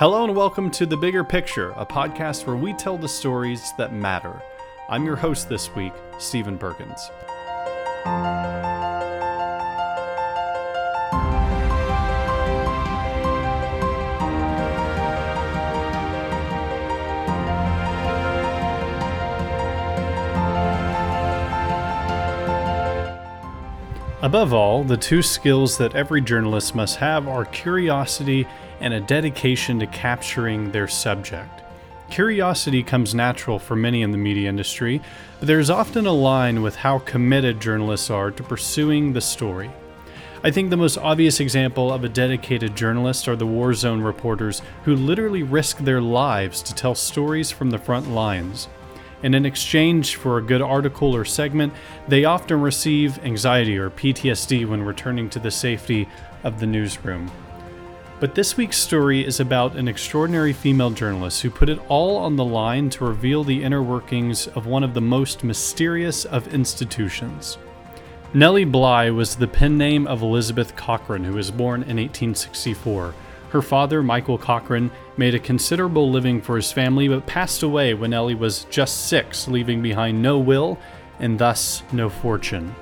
Hello and welcome to The Bigger Picture, a podcast where we tell the stories that matter. I'm your host this week, Stephen Perkins. Above all, the two skills that every journalist must have are curiosity and a dedication to capturing their subject. Curiosity comes natural for many in the media industry, but there is often a line with how committed journalists are to pursuing the story. I think the most obvious example of a dedicated journalist are the war zone reporters who literally risk their lives to tell stories from the front lines and in exchange for a good article or segment, they often receive anxiety or PTSD when returning to the safety of the newsroom. But this week's story is about an extraordinary female journalist who put it all on the line to reveal the inner workings of one of the most mysterious of institutions. Nellie Bly was the pen name of Elizabeth Cochran, who was born in 1864. Her father, Michael Cochran, made a considerable living for his family but passed away when Nellie was just six, leaving behind no will and thus no fortune.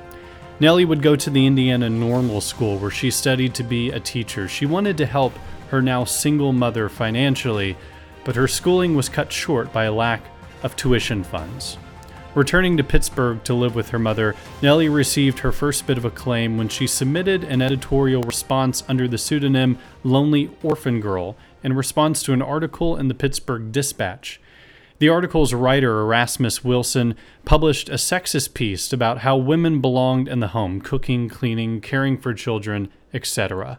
Nellie would go to the Indiana Normal School where she studied to be a teacher. She wanted to help her now single mother financially, but her schooling was cut short by a lack of tuition funds. Returning to Pittsburgh to live with her mother, Nellie received her first bit of acclaim when she submitted an editorial response under the pseudonym Lonely Orphan Girl in response to an article in the Pittsburgh Dispatch. The article's writer, Erasmus Wilson, published a sexist piece about how women belonged in the home, cooking, cleaning, caring for children, etc.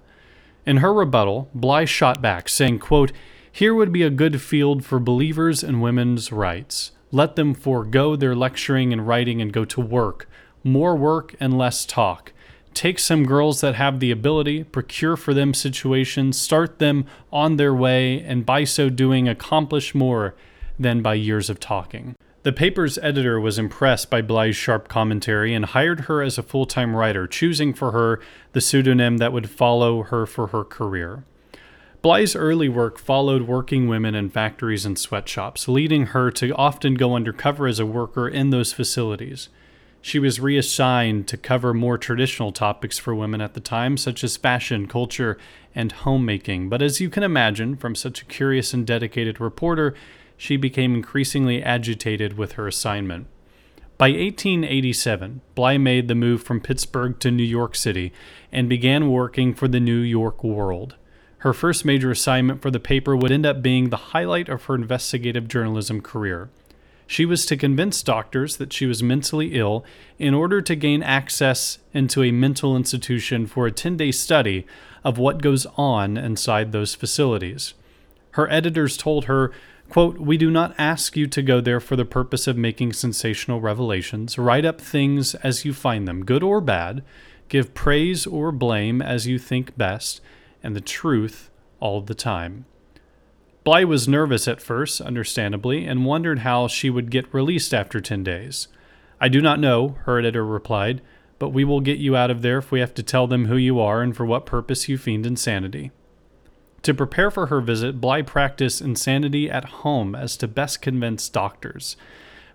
In her rebuttal, Bly shot back, saying, quote, Here would be a good field for believers in women's rights. Let them forego their lecturing and writing and go to work. More work and less talk. Take some girls that have the ability, procure for them situations, start them on their way, and by so doing accomplish more than by years of talking. The paper's editor was impressed by Bly's sharp commentary and hired her as a full time writer, choosing for her the pseudonym that would follow her for her career. Bly's early work followed working women in factories and sweatshops, leading her to often go undercover as a worker in those facilities. She was reassigned to cover more traditional topics for women at the time, such as fashion, culture, and homemaking. But as you can imagine, from such a curious and dedicated reporter, she became increasingly agitated with her assignment. By 1887, Bly made the move from Pittsburgh to New York City and began working for the New York World. Her first major assignment for the paper would end up being the highlight of her investigative journalism career. She was to convince doctors that she was mentally ill in order to gain access into a mental institution for a 10 day study of what goes on inside those facilities. Her editors told her, quote, We do not ask you to go there for the purpose of making sensational revelations. Write up things as you find them, good or bad. Give praise or blame as you think best and the truth all the time. Bly was nervous at first, understandably, and wondered how she would get released after 10 days. I do not know, her editor replied, but we will get you out of there if we have to tell them who you are and for what purpose you fiend insanity. To prepare for her visit, Bly practiced insanity at home as to best convince doctors.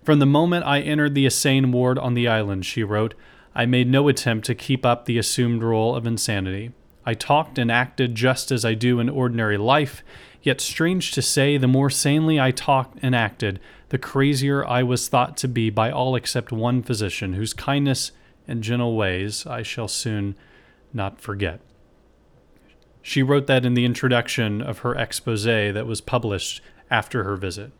From the moment I entered the insane ward on the island, she wrote, I made no attempt to keep up the assumed role of insanity. I talked and acted just as I do in ordinary life, yet, strange to say, the more sanely I talked and acted, the crazier I was thought to be by all except one physician, whose kindness and gentle ways I shall soon not forget. She wrote that in the introduction of her expose that was published after her visit.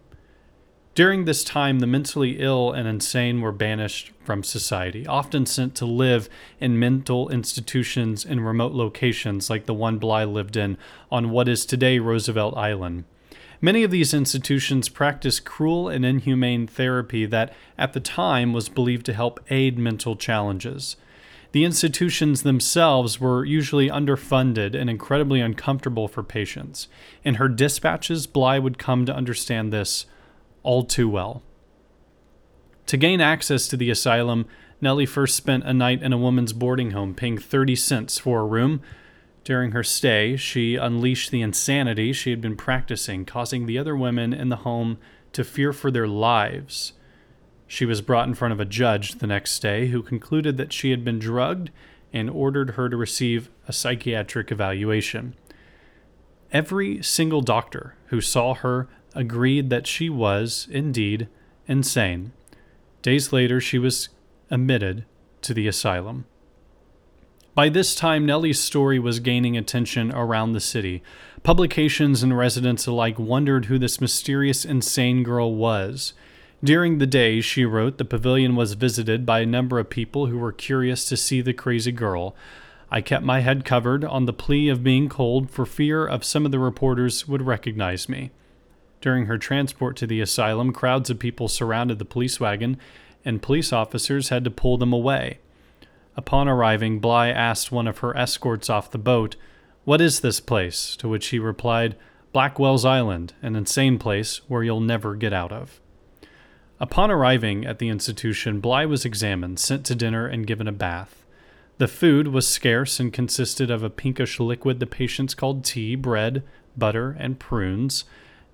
During this time, the mentally ill and insane were banished from society, often sent to live in mental institutions in remote locations like the one Bly lived in on what is today Roosevelt Island. Many of these institutions practiced cruel and inhumane therapy that, at the time, was believed to help aid mental challenges. The institutions themselves were usually underfunded and incredibly uncomfortable for patients. In her dispatches, Bly would come to understand this all too well. To gain access to the asylum, Nellie first spent a night in a woman's boarding home, paying 30 cents for a room. During her stay, she unleashed the insanity she had been practicing, causing the other women in the home to fear for their lives. She was brought in front of a judge the next day who concluded that she had been drugged and ordered her to receive a psychiatric evaluation. Every single doctor who saw her agreed that she was, indeed, insane. Days later, she was admitted to the asylum. By this time, Nellie's story was gaining attention around the city. Publications and residents alike wondered who this mysterious insane girl was. During the day, she wrote, the pavilion was visited by a number of people who were curious to see the crazy girl. I kept my head covered on the plea of being cold for fear of some of the reporters would recognize me. During her transport to the asylum, crowds of people surrounded the police wagon, and police officers had to pull them away. Upon arriving, Bly asked one of her escorts off the boat, What is this place? To which he replied, Blackwell's Island, an insane place where you'll never get out of. Upon arriving at the institution, Bly was examined, sent to dinner, and given a bath. The food was scarce and consisted of a pinkish liquid the patients called tea, bread, butter, and prunes.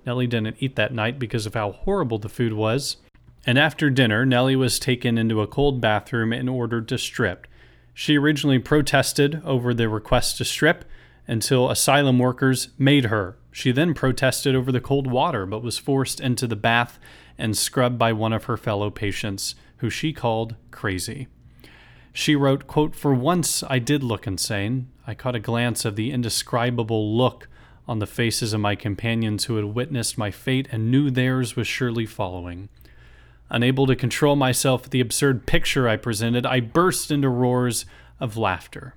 Nellie didn't eat that night because of how horrible the food was. And after dinner, Nellie was taken into a cold bathroom and ordered to strip. She originally protested over the request to strip until asylum workers made her. She then protested over the cold water but was forced into the bath and scrubbed by one of her fellow patients, who she called crazy. She wrote, quote, For once I did look insane. I caught a glance of the indescribable look on the faces of my companions who had witnessed my fate and knew theirs was surely following. Unable to control myself at the absurd picture I presented, I burst into roars of laughter.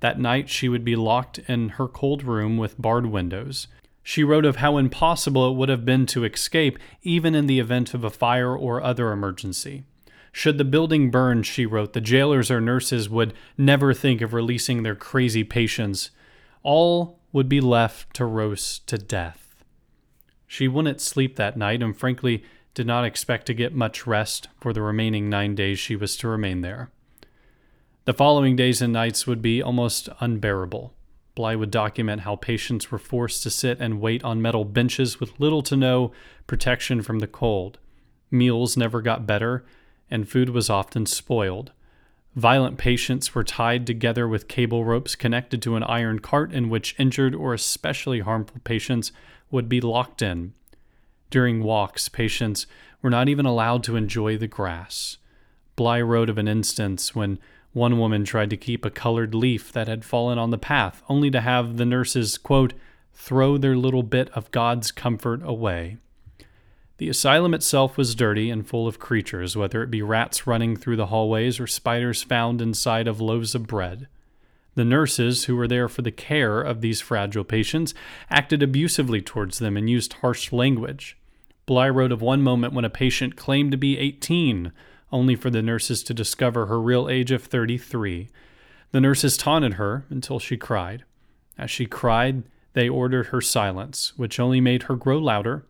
That night she would be locked in her cold room with barred windows. She wrote of how impossible it would have been to escape, even in the event of a fire or other emergency. Should the building burn, she wrote, the jailers or nurses would never think of releasing their crazy patients. All would be left to roast to death. She wouldn't sleep that night and frankly did not expect to get much rest for the remaining nine days she was to remain there. The following days and nights would be almost unbearable. Bly would document how patients were forced to sit and wait on metal benches with little to no protection from the cold. Meals never got better, and food was often spoiled. Violent patients were tied together with cable ropes connected to an iron cart in which injured or especially harmful patients would be locked in. During walks, patients were not even allowed to enjoy the grass. Bly wrote of an instance when one woman tried to keep a colored leaf that had fallen on the path, only to have the nurses, quote, throw their little bit of God's comfort away. The asylum itself was dirty and full of creatures, whether it be rats running through the hallways or spiders found inside of loaves of bread. The nurses, who were there for the care of these fragile patients, acted abusively towards them and used harsh language. Bly wrote of one moment when a patient claimed to be 18, only for the nurses to discover her real age of 33. The nurses taunted her until she cried. As she cried, they ordered her silence, which only made her grow louder.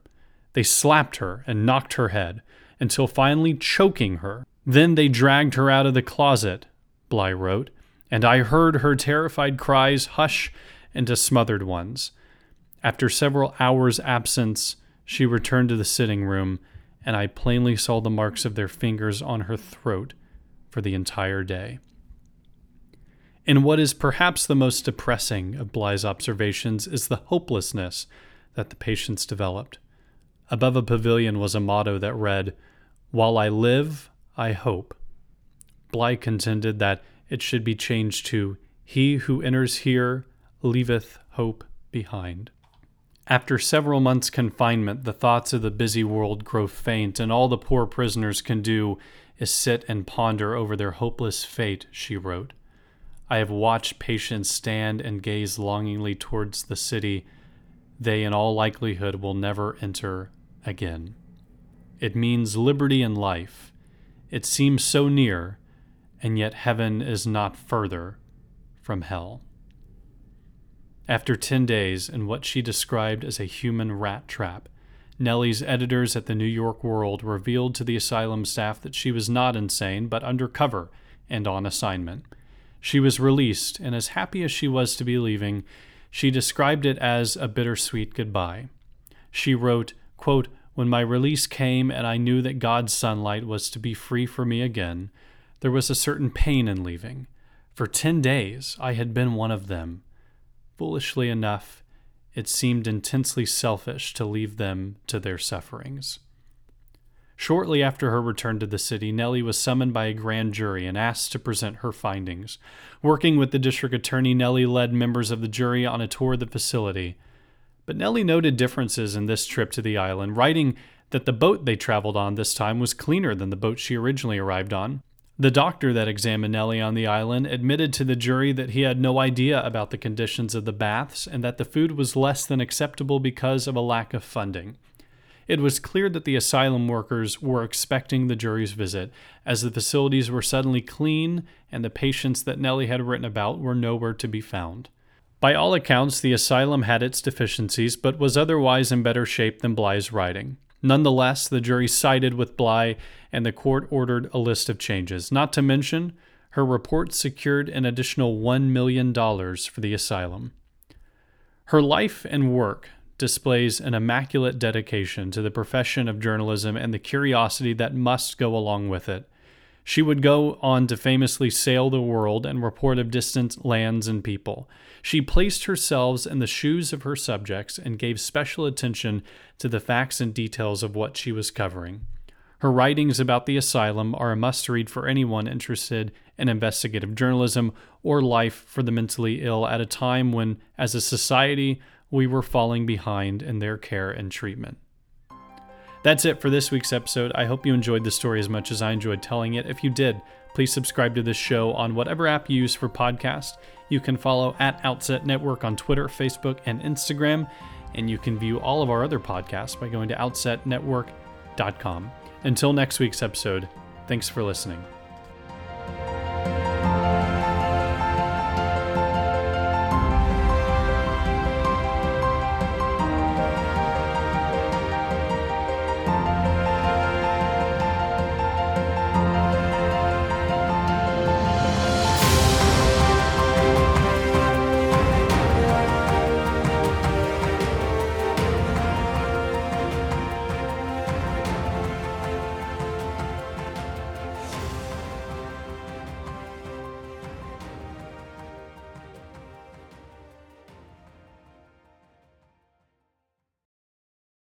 They slapped her and knocked her head until finally choking her. Then they dragged her out of the closet, Bly wrote, and I heard her terrified cries hush into smothered ones. After several hours' absence, she returned to the sitting room, and I plainly saw the marks of their fingers on her throat for the entire day. In what is perhaps the most depressing of Bly's observations is the hopelessness that the patients developed. Above a pavilion was a motto that read, While I live, I hope. Bly contended that it should be changed to, He who enters here leaveth hope behind. After several months' confinement, the thoughts of the busy world grow faint, and all the poor prisoners can do is sit and ponder over their hopeless fate, she wrote. I have watched patients stand and gaze longingly towards the city they, in all likelihood, will never enter again. It means liberty and life. It seems so near, and yet heaven is not further from hell. After 10 days in what she described as a human rat trap, Nellie's editors at the New York World revealed to the asylum staff that she was not insane, but undercover and on assignment. She was released, and as happy as she was to be leaving, she described it as a bittersweet goodbye. She wrote, quote, When my release came and I knew that God's sunlight was to be free for me again, there was a certain pain in leaving. For ten days I had been one of them. Foolishly enough, it seemed intensely selfish to leave them to their sufferings. Shortly after her return to the city, Nellie was summoned by a grand jury and asked to present her findings. Working with the district attorney, Nellie led members of the jury on a tour of the facility. But Nellie noted differences in this trip to the island, writing that the boat they traveled on this time was cleaner than the boat she originally arrived on. The doctor that examined Nellie on the island admitted to the jury that he had no idea about the conditions of the baths and that the food was less than acceptable because of a lack of funding. It was clear that the asylum workers were expecting the jury's visit, as the facilities were suddenly clean and the patients that Nellie had written about were nowhere to be found. By all accounts, the asylum had its deficiencies, but was otherwise in better shape than Bly's writing. Nonetheless, the jury sided with Bly, and the court ordered a list of changes. Not to mention, her report secured an additional $1 million for the asylum. Her life and work displays an immaculate dedication to the profession of journalism and the curiosity that must go along with it. She would go on to famously sail the world and report of distant lands and people. She placed herself in the shoes of her subjects and gave special attention to the facts and details of what she was covering. Her writings about the asylum are a must read for anyone interested in investigative journalism or life for the mentally ill at a time when, as a society, we were falling behind in their care and treatment. That's it for this week's episode. I hope you enjoyed the story as much as I enjoyed telling it. If you did, please subscribe to this show on whatever app you use for podcast. You can follow at Outset Network on Twitter, Facebook, and Instagram, and you can view all of our other podcasts by going to outsetnetwork.com. Until next week's episode, thanks for listening.